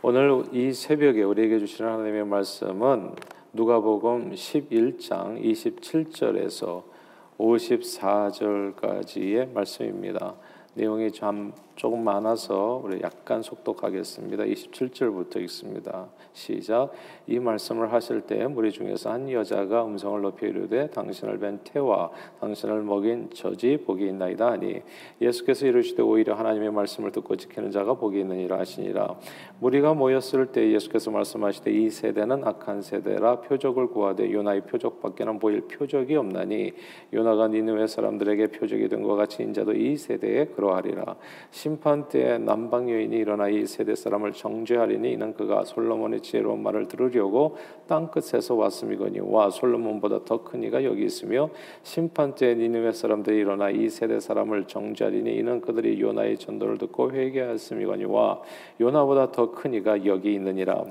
오늘 이 새벽에 우리에게 주시는 하나님의 말씀은 누가복음 11장 27절에서 54절까지의 말씀입니다. 내용이 참 조금 많아서 우리 약간 속독하겠습니다. 27절부터 읽습니다. 시작. 이 말씀을 하실 때 무리 중에서 한 여자가 음성을 높여 이르되 당신을 뵌 태와 당신을 먹인 저지 복이 있나이다 하니 예수께서 이르시되 오히려 하나님의 말씀을 듣고 지키는 자가 복이 있느니라 하시니라. 무리가 모였을 때 예수께서 말씀하시되 이 세대는 악한 세대라 표적을 구하되 요나의 표적밖에는 보일 표적이 없나니 요나가 니느웨 사람들에게 표적이 된 것 같이 인자도 이 세대에 그러 하리라. 심판 때에 남방 여인이 일어나 이 세대 사람을 정죄하리니 이는 그가 솔로몬의 지혜로운 말을 들으려고 땅 끝에서 왔음이거니 와 솔로몬보다 더 큰 이가 여기 있으며 심판 때에 니느웨 사람들이 일어나 이 세대 사람을 정죄하리니 이는 그들이 요나의 전도를 듣고 회개하였음이거니 와 요나보다 더 큰 이가 여기 있느니라.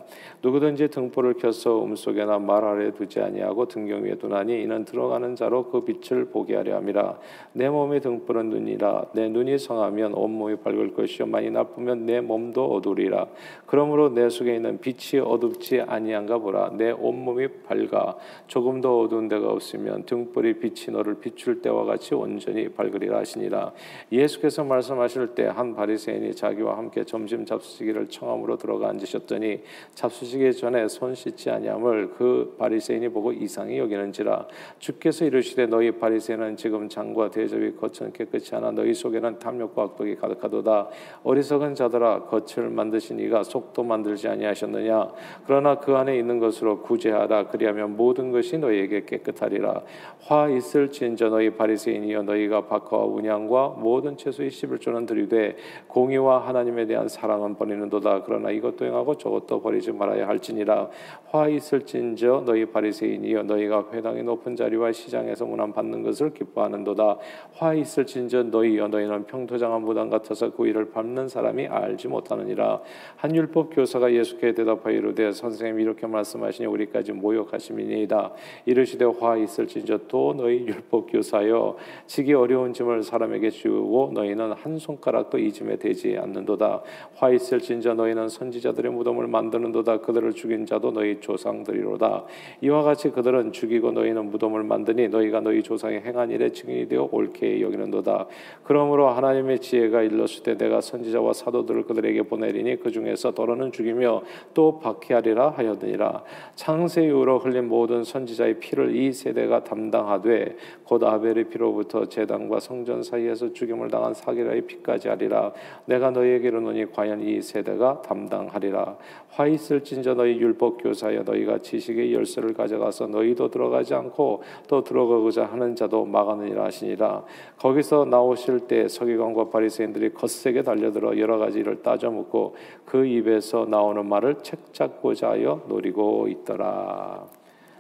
누구든지 등불을 켜서 음속에나 말 아래 두지 아니하고 등경 위에 두나니 이는 들어가는 자로 그 빛을 보게 하려 함이라. 내 몸의 등불은 눈이라. 내 눈이 성하면 온몸이 밝을 것이요. 많이 나쁘면 내 몸도 어두리라. 그러므로 내 속에 있는 빛이 어둡지 아니한가 보라. 내 온몸이 밝아 조금도 어두운 데가 없으면 등불이 빛이 너를 비출 때와 같이 온전히 밝으리라 하시니라. 예수께서 말씀하실 때 한 바리새인이 자기와 함께 점심 잡수시기를 청함으로 들어가 앉으셨더니 잡수시기 전에 손 씻지 아니함을 그 바리새인이 보고 이상히 여기는지라. 주께서 이르시되 너희 바리새인은 지금 장과 대접이 겉은 깨끗이 하나 너희 속에는 탐욕과 악독이 가득하도다. 어리석은 자들아 겉을 만드신 이가 속도 만들지 아니하셨느냐? 그러나 그 안에 있는 것으로 구제하라. 그리하면 모든 것이 너희에게 깨끗하리라. 화 있을진저 너희 바리새인이여 너희가 박하와 운양과 모든 채소의 11조는 들이되 공의와 하나님에 대한 사랑은 버리는도다. 그러나 이것도 행하고 저것도 버리지 말아야 할지니라. 화 있을진저 너희 바리새인이여 너희가 회당의 높은 자리와 시장에서 문안 받는 것을 기뻐하는도다. 화 있을진저 너희여 너희는 평 토장한 무당 같아서 그 일을 밟는 사람이 알지 못하느니라. 한 율법 교사가 예수께 대답하여 이르되 선생님 이렇게 말씀하시니 우리까지 모욕하심이니이다. 이르시되 화 있을진저 또 너희 율법 교사여 지기 어려운 짐을 사람에게 주고 너희는 한 손가락도 이 짐에 되지 않는도다. 화 있을진저 너희는 선지자들의 무덤을 만드는도다. 그들을 죽인 자도 너희 조상들이로다. 이와 같이 그들은 죽이고 너희는 무덤을 만드니 너희가 너희 조상의 행한 일에 증인이 되어 옳게 여기는도다. 그러므로 하나 님의 지혜가 때 내가 선지자와 사도들을 그들에게 보내리니 그 중에서 더러는 죽이며 또 박해하리라 하였느니라. 창세 이후로 흘린 모든 선지자의 피를 이 세대가 담당하되 곧 아벨의 피로부터 제단과 성전 사이에서 죽임을 당한 사기라의 피까지 하리라. 내가 너희에게 이르노니 과연 이 세대가 담당하리라. 화 있을진저 너희 율법 교사여 너희가 지식의 열쇠를 가져가서 너희도 들어가지 않고 또 들어가고자 하는 자도 막아느니라 하시니라. 거기서 나오실 때 서기 관과 바리새인들이 거세게 달려들어 여러 가지 일을 따져 묻고 그 입에서 나오는 말을 책잡고자 하여 노리고 있더라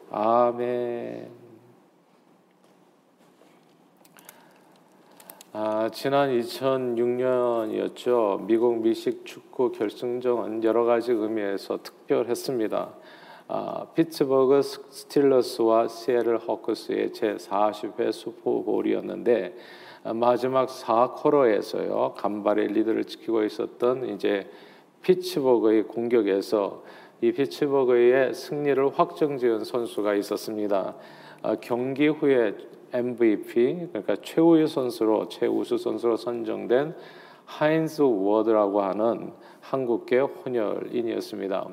아멘. 아, 지난 2006년이었죠. 미국 미식 축구 결승전은 여러 가지 의미에서 특별했습니다. 아, 피츠버그 스틸러스와 시애틀 호크스의 제 40회 슈퍼볼이었는데 아, 마지막 4쿼터에서요 간발의 리드를 지키고 있었던 이제 피츠버그의 공격에서 이 피츠버그의 승리를 확정지은 선수가 있었습니다. 아, 경기 후에 MVP 그러니까 최우의 선수로 최우수 선수로 선정된 하인스 워드라고 하는 한국계 혼혈인이었습니다.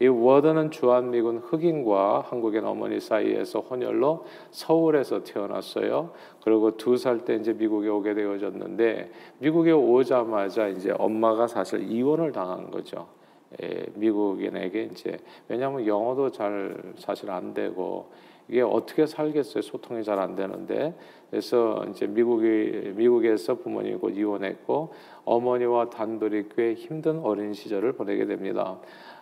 이 워드는 주한미군 흑인과 한국인 어머니 사이에서 혼혈로 서울에서 태어났어요. 그리고 두 살 때 이제 미국에 오게 되어졌는데 미국에 오자마자 이제 엄마가 사실 이혼을 당한 거죠. 예, 미국인에게 이제 왜냐하면 영어도 잘 사실 안 되고 이게 어떻게 살겠어요? 소통이 잘 안 되는데 그래서 이제 미국이 미국에서 부모님과 이혼했고 어머니와 단둘이 꽤 힘든 어린 시절을 보내게 됩니다.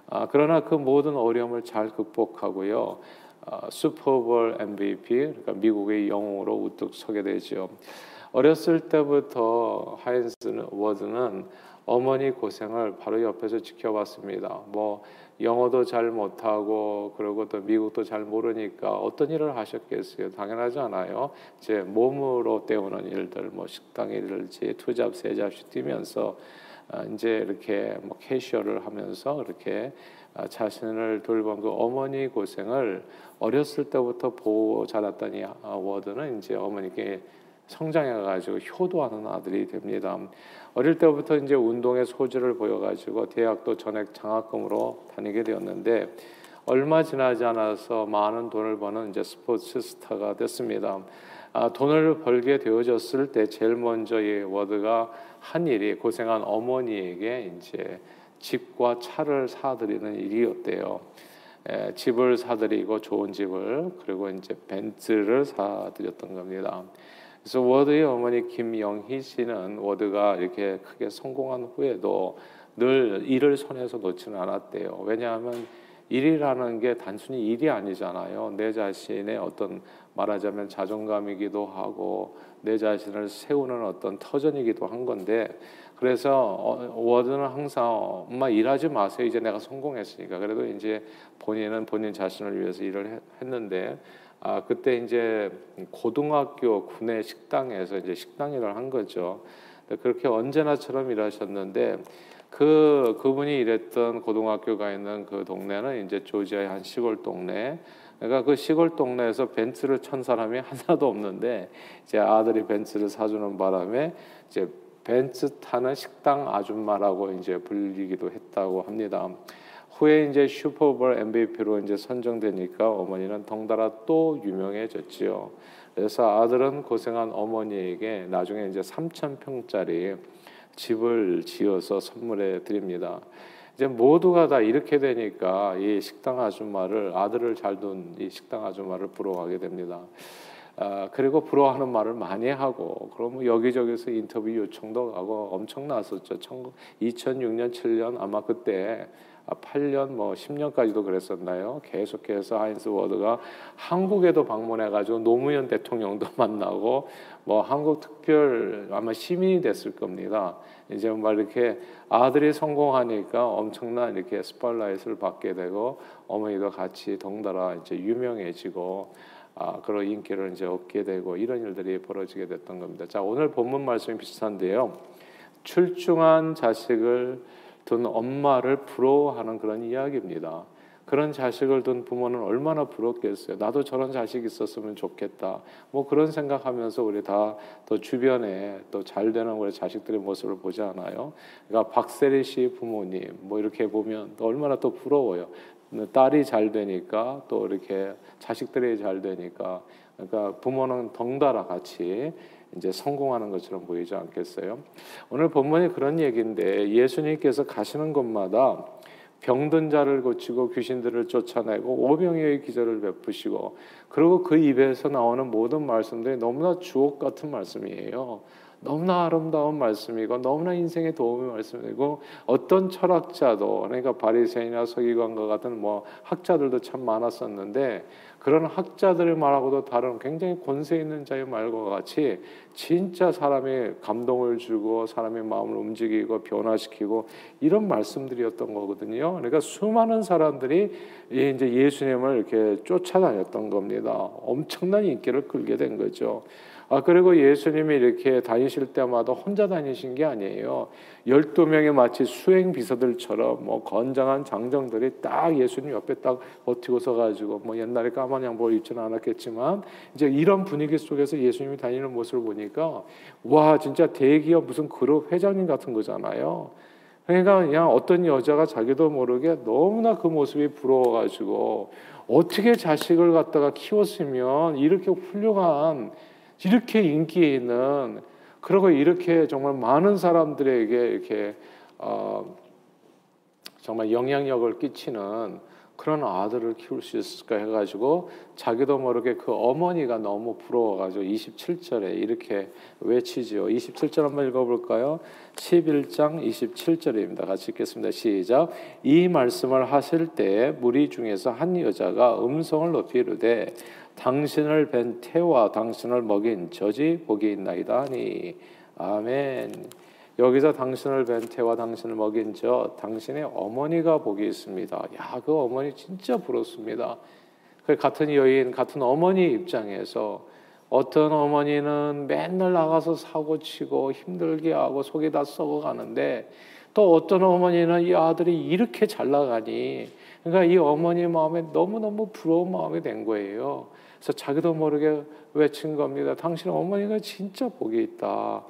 아, 그러나 그 모든 어려움을 잘 극복하고요. 아, 슈퍼볼 MVP 그러니까 미국의 영웅으로 우뚝 서게 되죠. 어렸을 때부터 하인스 워드는 어머니 고생을 바로 옆에서 지켜봤습니다. 뭐 영어도 잘 못하고 그리고 또 미국도 잘 모르니까 어떤 일을 하셨겠어요? 당연하지 않아요. 제 몸으로 때우는 일들, 뭐 식당 일을지 투잡 세 잡씩 뛰면서 아, 이제 이렇게 뭐 캐셔를 하면서 이렇게 아, 자신을 돌본 그 어머니 고생을 어렸을 때부터 보고 자랐던 이 아, 워드는 이제 어머니께 성장해가지고 효도하는 아들이 됩니다. 어릴 때부터 이제 운동의 소질을 보여가지고 대학도 전액 장학금으로 다니게 되었는데 얼마 지나지 않아서 많은 돈을 버는 이제 스포츠 스타가 됐습니다. 아, 돈을 벌게 되어졌을 때 제일 먼저 이 워드가 한 일이 고생한 어머니에게 이제 집과 차를 사드리는 일이었대요. 에, 집을 사드리고 좋은 집을 그리고 이제 벤츠를 사드렸던 겁니다. 그래서 워드의 어머니 김영희 씨는 워드가 이렇게 크게 성공한 후에도 늘 일을 손에서 놓지는 않았대요. 왜냐하면 일이라는 게 단순히 일이 아니잖아요. 내 자신의 어떤 말하자면 자존감이기도 하고 내 자신을 세우는 어떤 터전이기도 한 건데 그래서 어, 워드는 항상 엄마 일하지 마세요. 이제 내가 성공했으니까 그래도 이제 본인은 본인 자신을 위해서 일을 했는데 아 그때 이제 고등학교 군내 식당에서 이제 식당 일을 한 거죠. 그렇게 언제나처럼 일하셨는데 그 그분이 일했던 고등학교가 있는 그 동네는 이제 조지아의 한 시골 동네. 그러니까 그 시골 동네에서 벤츠를 천 사람이 하나도 없는데 이제 아들이 벤츠를 사주는 바람에 이제 벤츠 타는 식당 아줌마라고 이제 불리기도 했다고 합니다. 후에 이제 슈퍼볼 MVP로 이제 선정되니까 어머니는 덩달아 또 유명해졌지요. 그래서 아들은 고생한 어머니에게 나중에 이제 3천 평짜리 집을 지어서 선물해 드립니다. 이제 모두가 다 이렇게 되니까 이 식당 아줌마를 아들을 잘 둔 이 식당 아줌마를 부러워하게 됩니다. 아, 그리고 부러워하는 말을 많이 하고 그럼 여기저기서 인터뷰 요청도 하고 엄청 났었죠. 2006년 7년 아마 그때 8년 뭐 10년까지도 그랬었나요? 계속해서 하인스 워드가 한국에도 방문해 가지고 노무현 대통령도 만나고 뭐 한국 특별 아마 시민이 됐을 겁니다. 이제 막 이렇게 아들이 성공하니까 엄청난 이렇게 스팔라이트를 받게 되고 어머니도 같이 덩달아 이제 유명해지고 아, 그런 인기를 이제 얻게 되고 이런 일들이 벌어지게 됐던 겁니다. 자, 오늘 본문 말씀이 비슷한데요. 출중한 자식을 둔 엄마를 부러워하는 그런 이야기입니다. 그런 자식을 둔 부모는 얼마나 부럽겠어요. 나도 저런 자식 있었으면 좋겠다. 뭐 그런 생각하면서 우리 다 또 주변에 또 잘 되는 우리 자식들의 모습을 보지 않아요. 그러니까 박세리 씨 부모님 뭐 이렇게 보면 또 얼마나 또 부러워요. 딸이 잘 되니까 또 이렇게 자식들이 잘 되니까 그러니까 부모는 덩달아 같이 이제 성공하는 것처럼 보이지 않겠어요? 오늘 본문이 그런 얘기인데 예수님께서 가시는 곳마다 병든 자를 고치고 귀신들을 쫓아내고 오병이의 기절을 베푸시고 그리고 그 입에서 나오는 모든 말씀들이 너무나 주옥 같은 말씀이에요. 너무나 아름다운 말씀이고 너무나 인생에 도움이 말씀이고 어떤 철학자도 그러니까 바리새인이나 서기관과 같은 뭐 학자들도 참 많았었는데 그런 학자들의 말하고도 다른 굉장히 권세 있는 자의 말과 같이 진짜 사람의 감동을 주고 사람의 마음을 움직이고 변화시키고 이런 말씀들이었던 거거든요. 그러니까 수많은 사람들이 이제 예수님을 이렇게 쫓아다녔던 겁니다. 엄청난 인기를 끌게 된 거죠. 아, 그리고 예수님이 이렇게 다니실 때마다 혼자 다니신 게 아니에요. 12명의 마치 수행 비서들처럼 뭐 건장한 장정들이 딱 예수님 옆에 딱 버티고 서 가지고 뭐 옛날에 까만 양복을 입지는 않았겠지만 이제 이런 분위기 속에서 예수님이 다니는 모습을 보니까 와, 진짜 대기업 무슨 그룹 회장님 같은 거잖아요. 그러니까 그냥 어떤 여자가 자기도 모르게 너무나 그 모습이 부러워가지고 어떻게 자식을 갖다가 키웠으면 이렇게 훌륭한 이렇게 인기 있는 그리고 이렇게 정말 많은 사람들에게 이렇게 어, 정말 영향력을 끼치는 그런 아들을 키울 수 있을까 해가지고 자기도 모르게 그 어머니가 너무 부러워가지고 27절에 이렇게 외치죠. 27절 한번 읽어볼까요? 11장 27절입니다. 같이 읽겠습니다. 시작. 이 말씀을 하실 때 무리 중에서 한 여자가 음성을 높이 이르되 당신을 뵌 태와 당신을 먹인 저지 복이 있나이다 하니 아멘. 여기서 당신을 뵌 태와 당신을 먹인 저 당신의 어머니가 복이 있습니다. 야, 그 어머니 진짜 부럽습니다. 그 같은 여인, 같은 어머니 입장에서 어떤 어머니는 맨날 나가서 사고 치고 힘들게 하고 속이 다 썩어 가는데 또 어떤 어머니는 이 아들이 이렇게 잘 나가니 그러니까 이 어머니 마음에 너무너무 부러운 마음이 된 거예요. 그래서 자기도 모르게 외친 겁니다. 당신 어머니가 진짜 복이 있다.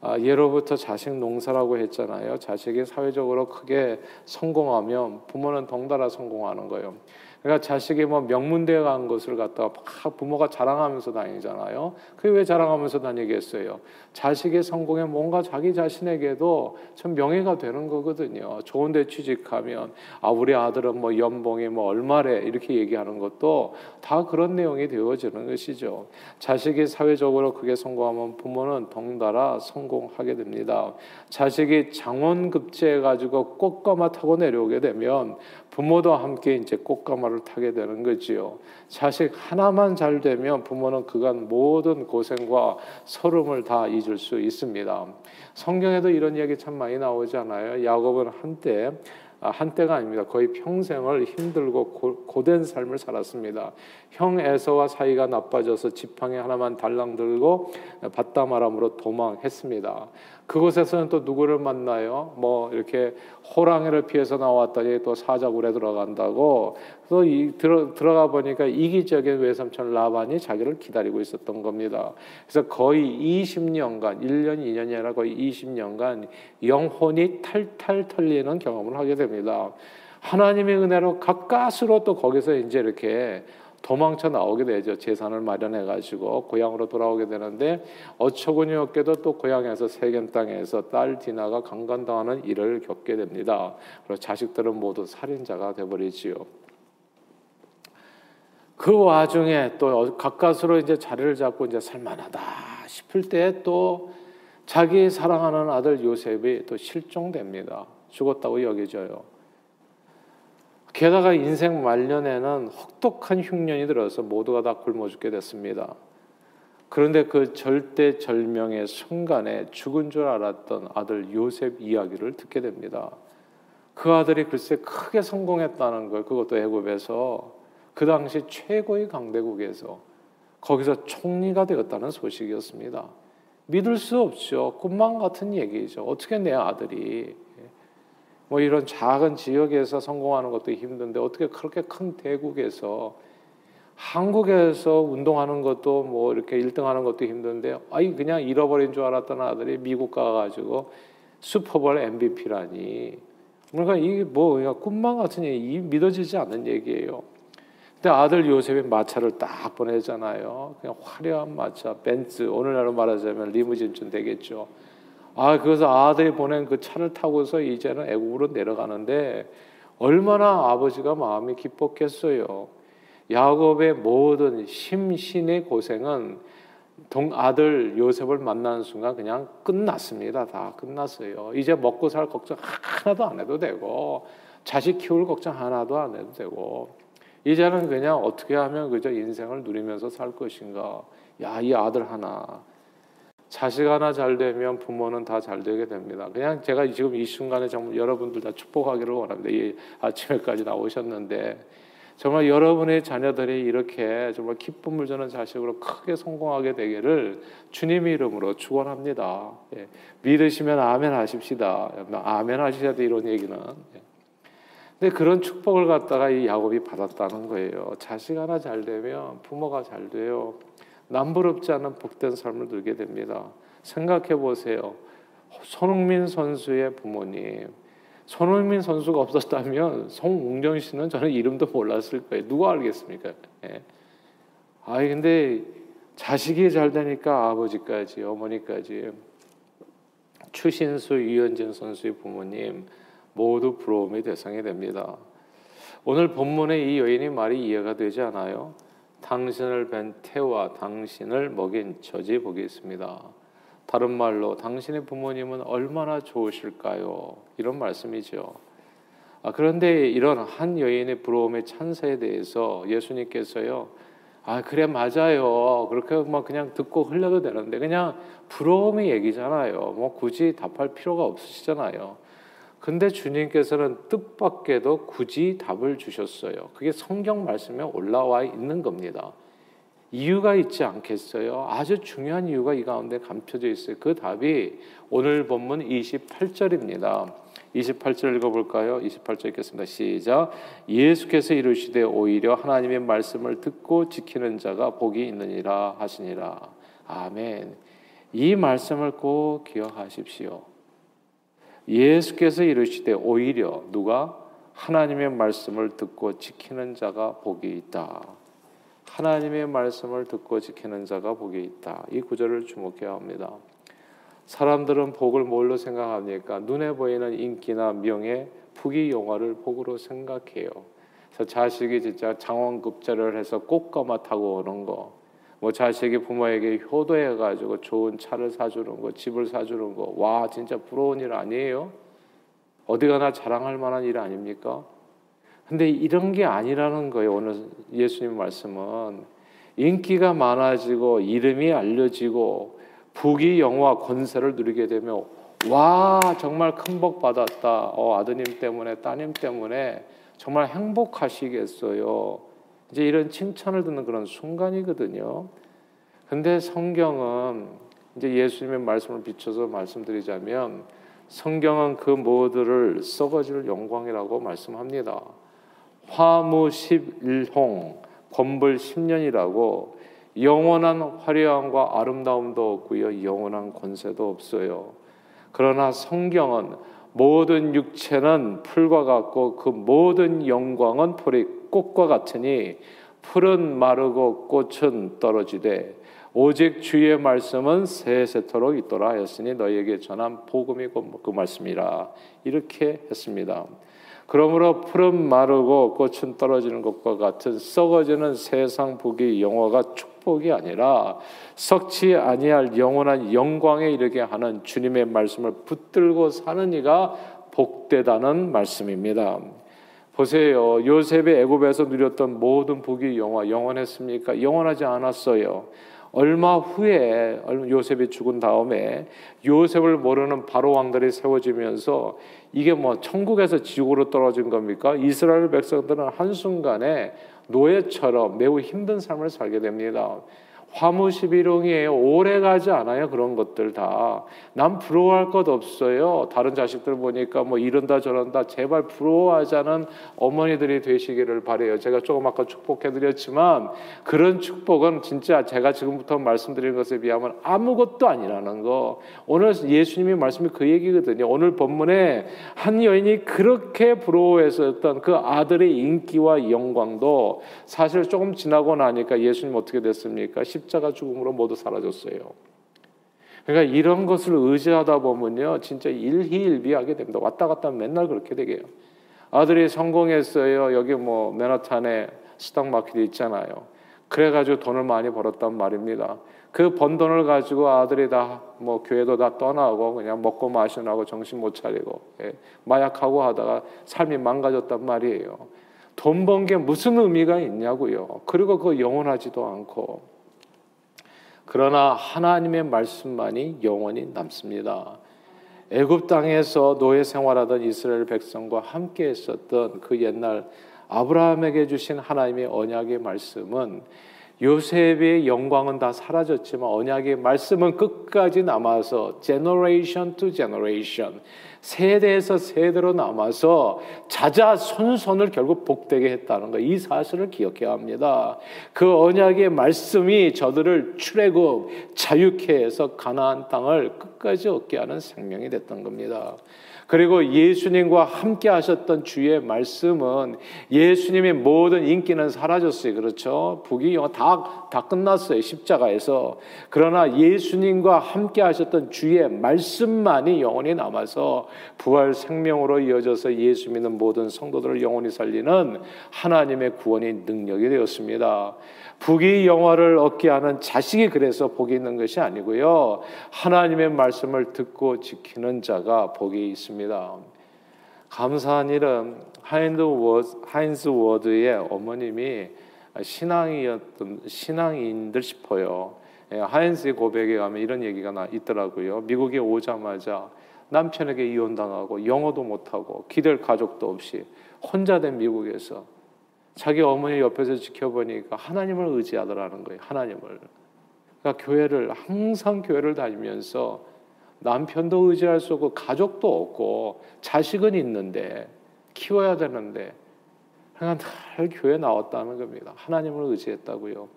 아, 예로부터 자식 농사라고 했잖아요. 자식이 사회적으로 크게 성공하면 부모는 덩달아 성공하는 거예요. 그러니까 자식이 뭐 명문대에 간 것을 갖다가 막 부모가 자랑하면서 다니잖아요. 그게 왜 자랑하면서 다니겠어요? 자식의 성공에 뭔가 자기 자신에게도 참 명예가 되는 거거든요. 좋은데 취직하면 아 우리 아들은 뭐 연봉이 뭐 얼마래 이렇게 얘기하는 것도 다 그런 내용이 되어지는 것이죠. 자식이 사회적으로 크게 성공하면 부모는 덩달아 성공하게 됩니다. 자식이 장원급제해 가지고 꽃가마 타고 내려오게 되면 부모도 함께 이제 꽃가마 를 타게 되는 거지요. 자식 하나만 잘 되면 부모는 그간 모든 고생과 서름을 다 잊을 수 있습니다. 성경에도 이런 이야기 참 많이 나오잖아요. 야곱은 한때 아, 한때가 아닙니다. 거의 평생을 힘들고 고, 된 삶을 살았습니다. 형 에서와 사이가 나빠져서 지팡이 하나만 달랑 들고 바다마람으로 도망했습니다. 그곳에서는 또 누구를 만나요? 뭐 이렇게 호랑이를 피해서 나왔더니 또 사자굴에 들어간다고 또 이, 들어, 들어가 보니까 이기적인 외삼촌 라반이 자기를 기다리고 있었던 겁니다. 그래서 거의 20년간 1년 2년이 아니라 거의 20년간 영혼이 탈탈 털리는 경험을 하게 됩니다. 하나님의 은혜로 가까스로 또 거기서 이제 이렇게 도망쳐 나오게 되죠. 재산을 마련해 가지고 고향으로 돌아오게 되는데 어처구니 없게도 또 고향에서 세겜 땅에서 딸 디나가 강간당하는 일을 겪게 됩니다. 그리고 자식들은 모두 살인자가 돼 버리지요. 그 와중에 또 가까스로 이제 자리를 잡고 이제 살만하다 싶을 때 또 자기 사랑하는 아들 요셉이 또 실종됩니다. 죽었다고 여겨져요. 게다가 인생 말년에는 혹독한 흉년이 들어서 모두가 다 굶어 죽게 됐습니다. 그런데 그 절대 절명의 순간에 죽은 줄 알았던 아들 요셉 이야기를 듣게 됩니다. 그 아들이 글쎄 크게 성공했다는 걸 그것도 애굽에서 그 당시 최고의 강대국에서 거기서 총리가 되었다는 소식이었습니다. 믿을 수 없죠. 꿈만 같은 얘기죠. 어떻게 내 아들이 뭐 이런 작은 지역에서 성공하는 것도 힘든데 어떻게 그렇게 큰 대국에서 한국에서 운동하는 것도 뭐 이렇게 1등하는 것도 힘든데 아이 그냥 잃어버린 줄 알았던 아들이 미국 가가지고 슈퍼볼 MVP라니 그러니까 이게 뭐 그냥 꿈만 같은 얘기 믿어지지 않는 얘기예요. 근데 아들 요셉이 마차를 딱 보내잖아요. 그냥 화려한 마차, 벤츠 오늘날로 말하자면 리무진쯤 되겠죠. 아, 그래서 아들이 보낸 그 차를 타고서 이제는 애국으로 내려가는데 얼마나 아버지가 마음이 기뻤겠어요. 야곱의 모든 심신의 고생은 동 아들 요셉을 만나는 순간 그냥 끝났습니다. 다 끝났어요. 이제 먹고 살 걱정 하나도 안 해도 되고 자식 키울 걱정 하나도 안 해도 되고 이제는 그냥 어떻게 하면 그저 인생을 누리면서 살 것인가. 야, 이 아들 하나 자식 하나 잘 되면 부모는 다 잘 되게 됩니다. 그냥 제가 지금 이 순간에 정말 여러분들 다 축복하기를 원합니다. 이 아침에까지 나오셨는데 정말 여러분의 자녀들이 이렇게 정말 기쁨을 주는 자식으로 크게 성공하게 되기를 주님 이름으로 축원합니다. 예. 믿으시면 아멘 하십시다. 아멘 하시야 돼 이런 얘기는. 예. 근데 그런 축복을 갖다가 이 야곱이 받았다는 거예요. 자식 하나 잘 되면 부모가 잘 돼요. 남부럽지 않은 복된 삶을 누게 됩니다. 생각해 보세요. 손흥민 선수의 부모님. 손흥민 선수가 없었다면 송웅정 씨는 저는 이름도 몰랐을 거예요. 누가 알겠습니까? 예. 아 근데 자식이 잘 되니까 아버지까지 어머니까지 추신수 유현진 선수의 부모님 모두 부러움의 대상이 됩니다. 오늘 본문의 이 여인의 말이 이해가 되지 않아요? 당신을 뵌 태와 당신을 먹인 저지 보겠습니다. 다른 말로 당신의 부모님은 얼마나 좋으실까요? 이런 말씀이죠. 아, 그런데 이런 한 여인의 부러움의 찬사에 대해서 예수님께서요. 아 그래 맞아요. 그렇게 막 그냥 듣고 흘려도 되는데 그냥 부러움의 얘기잖아요. 뭐 굳이 답할 필요가 없으시잖아요. 근데 주님께서는 뜻밖에도 굳이 답을 주셨어요. 그게 성경 말씀에 올라와 있는 겁니다. 이유가 있지 않겠어요? 아주 중요한 이유가 이 가운데 감춰져 있어요. 그 답이 오늘 본문 28절입니다. 28절 읽어볼까요? 28절 읽겠습니다. 시작. 예수께서 이르시되 오히려 하나님의 말씀을 듣고 지키는 자가 복이 있느니라 하시니라. 아멘. 이 말씀을 꼭 기억하십시오. 예수께서 이르시되 오히려 누가 하나님의 말씀을 듣고 지키는 자가 복이 있다. 하나님의 말씀을 듣고 지키는 자가 복이 있다. 이 구절을 주목해야 합니다. 사람들은 복을 뭘로 생각합니까? 눈에 보이는 인기나 명예, 부귀 영화를 복으로 생각해요. 그래서 자식이 진짜 장원급제를 해서 꽃가마 타고 오는 거, 뭐 자식이 부모에게 효도해 가지고 좋은 차를 사주는 거, 집을 사주는 거, 와 진짜 부러운 일 아니에요? 어디 가나 자랑할 만한 일 아닙니까? 근데 이런 게 아니라는 거예요. 오늘 예수님 말씀은 인기가 많아지고 이름이 알려지고 부귀 영화 권세를 누리게 되면 와 정말 큰 복 받았다. 어, 아드님 때문에 따님 때문에 정말 행복하시겠어요. 이제 이런 칭찬을 듣는 그런 순간이거든요. 근데 성경은 이제 예수님의 말씀을 비춰서 말씀드리자면 성경은 그 모두를 썩어질 영광이라고 말씀합니다. 화무 11홍, 권불 10년이라고 영원한 화려함과 아름다움도 없고요. 영원한 권세도 없어요. 그러나 성경은 모든 육체는 풀과 같고 그 모든 영광은 풀이 꽃과 같으니 풀은 마르고 꽃은 떨어지되 오직 주의 말씀은 세세토록 있도라 하였으니 너희에게 전한 복음이 그 말씀이라 이렇게 했습니다. 그러므로 풀은 마르고 꽃은 떨어지는 것과 같은 썩어지는 세상 복이 영화가 축복이 아니라 썩지 아니할 영원한 영광에 이르게 하는 주님의 말씀을 붙들고 사는 이가 복되다는 말씀입니다. 보세요. 요셉이 애굽에서 누렸던 모든 복이 영화 영원했습니까? 영원하지 않았어요. 얼마 후에 요셉이 죽은 다음에 요셉을 모르는 바로 왕들이 세워지면서 이게 뭐 천국에서 지옥으로 떨어진 겁니까? 이스라엘 백성들은 한순간에 노예처럼 매우 힘든 삶을 살게 됩니다. 화무시비롱이에요. 오래 가지 않아요. 그런 것들 다. 난 부러워할 것 없어요. 다른 자식들 보니까 뭐 이런다 저런다. 제발 부러워하지 않은 어머니들이 되시기를 바래요. 제가 조금 아까 축복해 드렸지만 그런 축복은 진짜 제가 지금부터 말씀드린 것에 비하면 아무것도 아니라는 거. 오늘 예수님이 말씀이 그 얘기거든요. 오늘 본문에 한 여인이 그렇게 부러워했었던 그 아들의 인기와 영광도 사실 조금 지나고 나니까 예수님 어떻게 됐습니까? 십자가 죽음으로 모두 사라졌어요. 그러니까 이런 것을 의지하다 보면요, 진짜 일희일비하게 됩니다. 왔다 갔다 맨날 그렇게 되게요. 아들이 성공했어요. 여기 뭐 맨하탄에 스탁 마켓이 있잖아요. 그래가지고 돈을 많이 벌었단 말입니다. 그 번 돈을 가지고 아들이 다 뭐 교회도 다 떠나고 그냥 먹고 마시나고 정신 못 차리고 예, 마약하고 하다가 삶이 망가졌단 말이에요. 돈 번 게 무슨 의미가 있냐고요. 그리고 그 영원하지도 않고 그러나 하나님의 말씀만이 영원히 남습니다. 애굽 땅에서 노예 생활하던 이스라엘 백성과 함께 했었던 그 옛날 아브라함에게 주신 하나님의 언약의 말씀은 요셉의 영광은 다 사라졌지만 언약의 말씀은 끝까지 남아서 generation to generation 세대에서 세대로 남아서 자자 손손을 결국 복되게 했다는 거. 이 사실을 기억해야 합니다. 그 언약의 말씀이 저들을 출애굽 자유케 해서 가나안 땅을 끝까지 얻게 하는 생명이 됐던 겁니다. 그리고 예수님과 함께 하셨던 주의 말씀은 예수님의 모든 인기는 사라졌어요. 그렇죠? 북이 다, 다 끝났어요. 십자가에서. 그러나 예수님과 함께 하셨던 주의 말씀만이 영원히 남아서 부활 생명으로 이어져서 예수 믿는 모든 성도들을 영원히 살리는 하나님의 구원의 능력이 되었습니다. 부귀 영화를 얻게 하는 자식이 그래서 복이 있는 것이 아니고요. 하나님의 말씀을 듣고 지키는 자가 복이 있습니다. 감사한 일은 하인드 워드, 하인즈 워드의 어머님이 신앙이었던 신앙인인 듯싶어요. 예, 하인스의 고백에 가면 이런 얘기가 나 있더라고요. 미국에 오자마자 남편에게 이혼당하고 영어도 못하고 기댈 가족도 없이 혼자 된 미국에서 자기 어머니 옆에서 지켜보니까 하나님을 의지하더라는 거예요. 하나님을. 그러니까 교회를 항상 교회를 다니면서 남편도 의지할 수 없고 가족도 없고 자식은 있는데 키워야 되는데 그냥 늘 교회 나왔다는 겁니다. 하나님을 의지했다고요.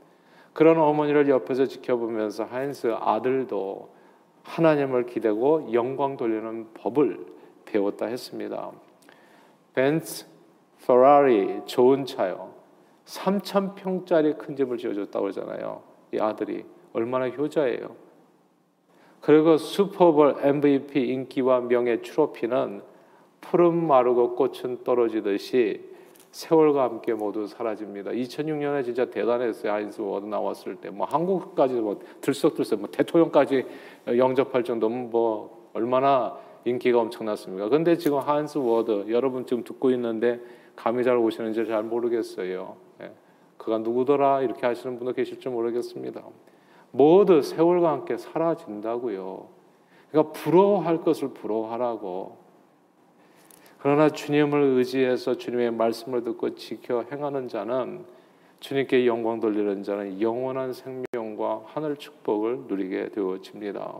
그런 어머니를 옆에서 지켜보면서 하인스 아들도 하나님을 기대고 영광 돌리는 법을 배웠다 했습니다. 벤츠 페라리 좋은 차요. 3천 평짜리 큰 집을 지어줬다고 그러잖아요. 이 아들이 얼마나 효자예요. 그리고 슈퍼볼 MVP 인기와 명예 트로피는 풀은 마르고 꽃은 떨어지듯이 세월과 함께 모두 사라집니다. 2006년에 진짜 대단했어요. 하인스 워드 나왔을 때 뭐 한국까지 뭐 들썩들썩 뭐 대통령까지 영접할 정도면 뭐 얼마나 인기가 엄청났습니까? 근데 지금 하인스 워드 여러분 지금 듣고 있는데 감이 잘 오시는지 잘 모르겠어요. 예. 그가 누구더라 이렇게 하시는 분도 계실지 모르겠습니다. 모두 세월과 함께 사라진다고요. 그러니까 부러워할 것을 부러워하라고. 그러나 주님을 의지해서 주님의 말씀을 듣고 지켜 행하는 자는 주님께 영광 돌리는 자는 영원한 생명과 하늘 축복을 누리게 되어집니다.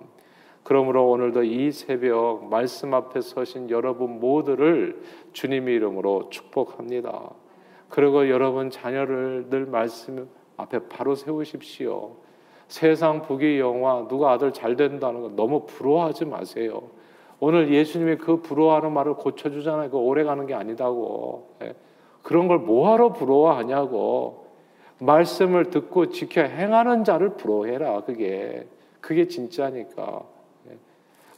그러므로 오늘도 이 새벽 말씀 앞에 서신 여러분 모두를 주님의 이름으로 축복합니다. 그리고 여러분 자녀를 늘 말씀 앞에 바로 세우십시오. 세상 부귀 영화 누가 아들 잘 된다는 거 너무 부러워하지 마세요. 오늘 예수님이 그 부러워하는 말을 고쳐주잖아요. 그 오래 가는 게 아니다고. 예. 그런 걸 뭐하러 부러워하냐고. 말씀을 듣고 지켜 행하는 자를 부러워해라. 그게 그게 진짜니까. 예.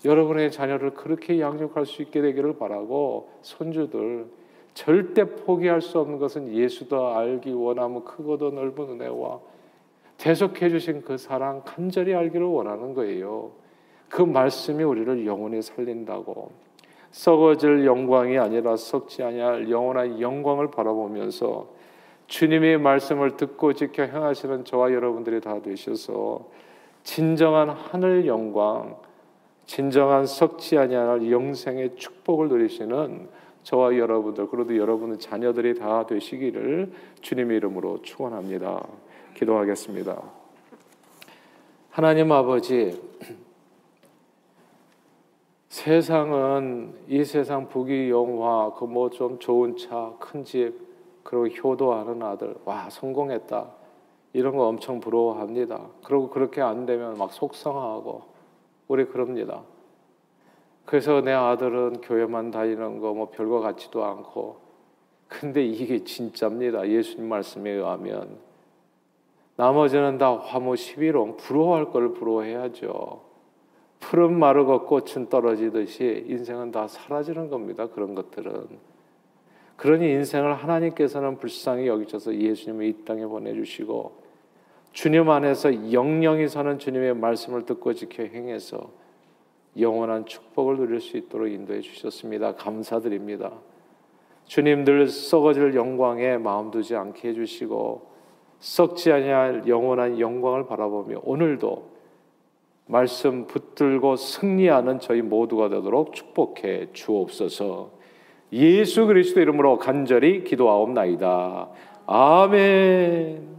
여러분의 자녀를 그렇게 양육할 수 있게 되기를 바라고 손주들 절대 포기할 수 없는 것은 예수도 알기 원하면 크고도 넓은 은혜와 대속해 주신 그 사랑 간절히 알기를 원하는 거예요. 그 말씀이 우리를 영원히 살린다고. 썩어질 영광이 아니라 썩지 아니할 영원한 영광을 바라보면서 주님의 말씀을 듣고 지켜 행하시는 저와 여러분들이 다 되셔서 진정한 하늘 영광, 진정한 썩지 아니할 영생의 축복을 누리시는 저와 여러분들 그래도 여러분의 자녀들이 다 되시기를 주님의 이름으로 축원합니다. 기도하겠습니다. 하나님 아버지, 세상은 이 세상 부귀 영화, 그 뭐 좀 좋은 차, 큰 집, 그리고 효도하는 아들, 와 성공했다. 이런 거 엄청 부러워합니다. 그리고 그렇게 안 되면 막 속상하고 우리 그럽니다. 그래서 내 아들은 교회만 다니는 거 뭐 별거 같지도 않고 근데 이게 진짜입니다. 예수님 말씀에 의하면 나머지는 다 화무 시비롱 부러워할 걸 부러워해야죠. 푸른 마르고 꽃은 떨어지듯이 인생은 다 사라지는 겁니다. 그런 것들은. 그러니 인생을 하나님께서는 불쌍히 여기셔서 예수님을 이 땅에 보내주시고 주님 안에서 영영이 사는 주님의 말씀을 듣고 지켜 행해서 영원한 축복을 누릴 수 있도록 인도해 주셨습니다. 감사드립니다. 주님들 썩어질 영광에 마음 두지 않게 해주시고 썩지 아니할 영원한 영광을 바라보며 오늘도 말씀 붙들고 승리하는 저희 모두가 되도록 축복해 주옵소서. 예수 그리스도 이름으로 간절히 기도하옵나이다. 아멘.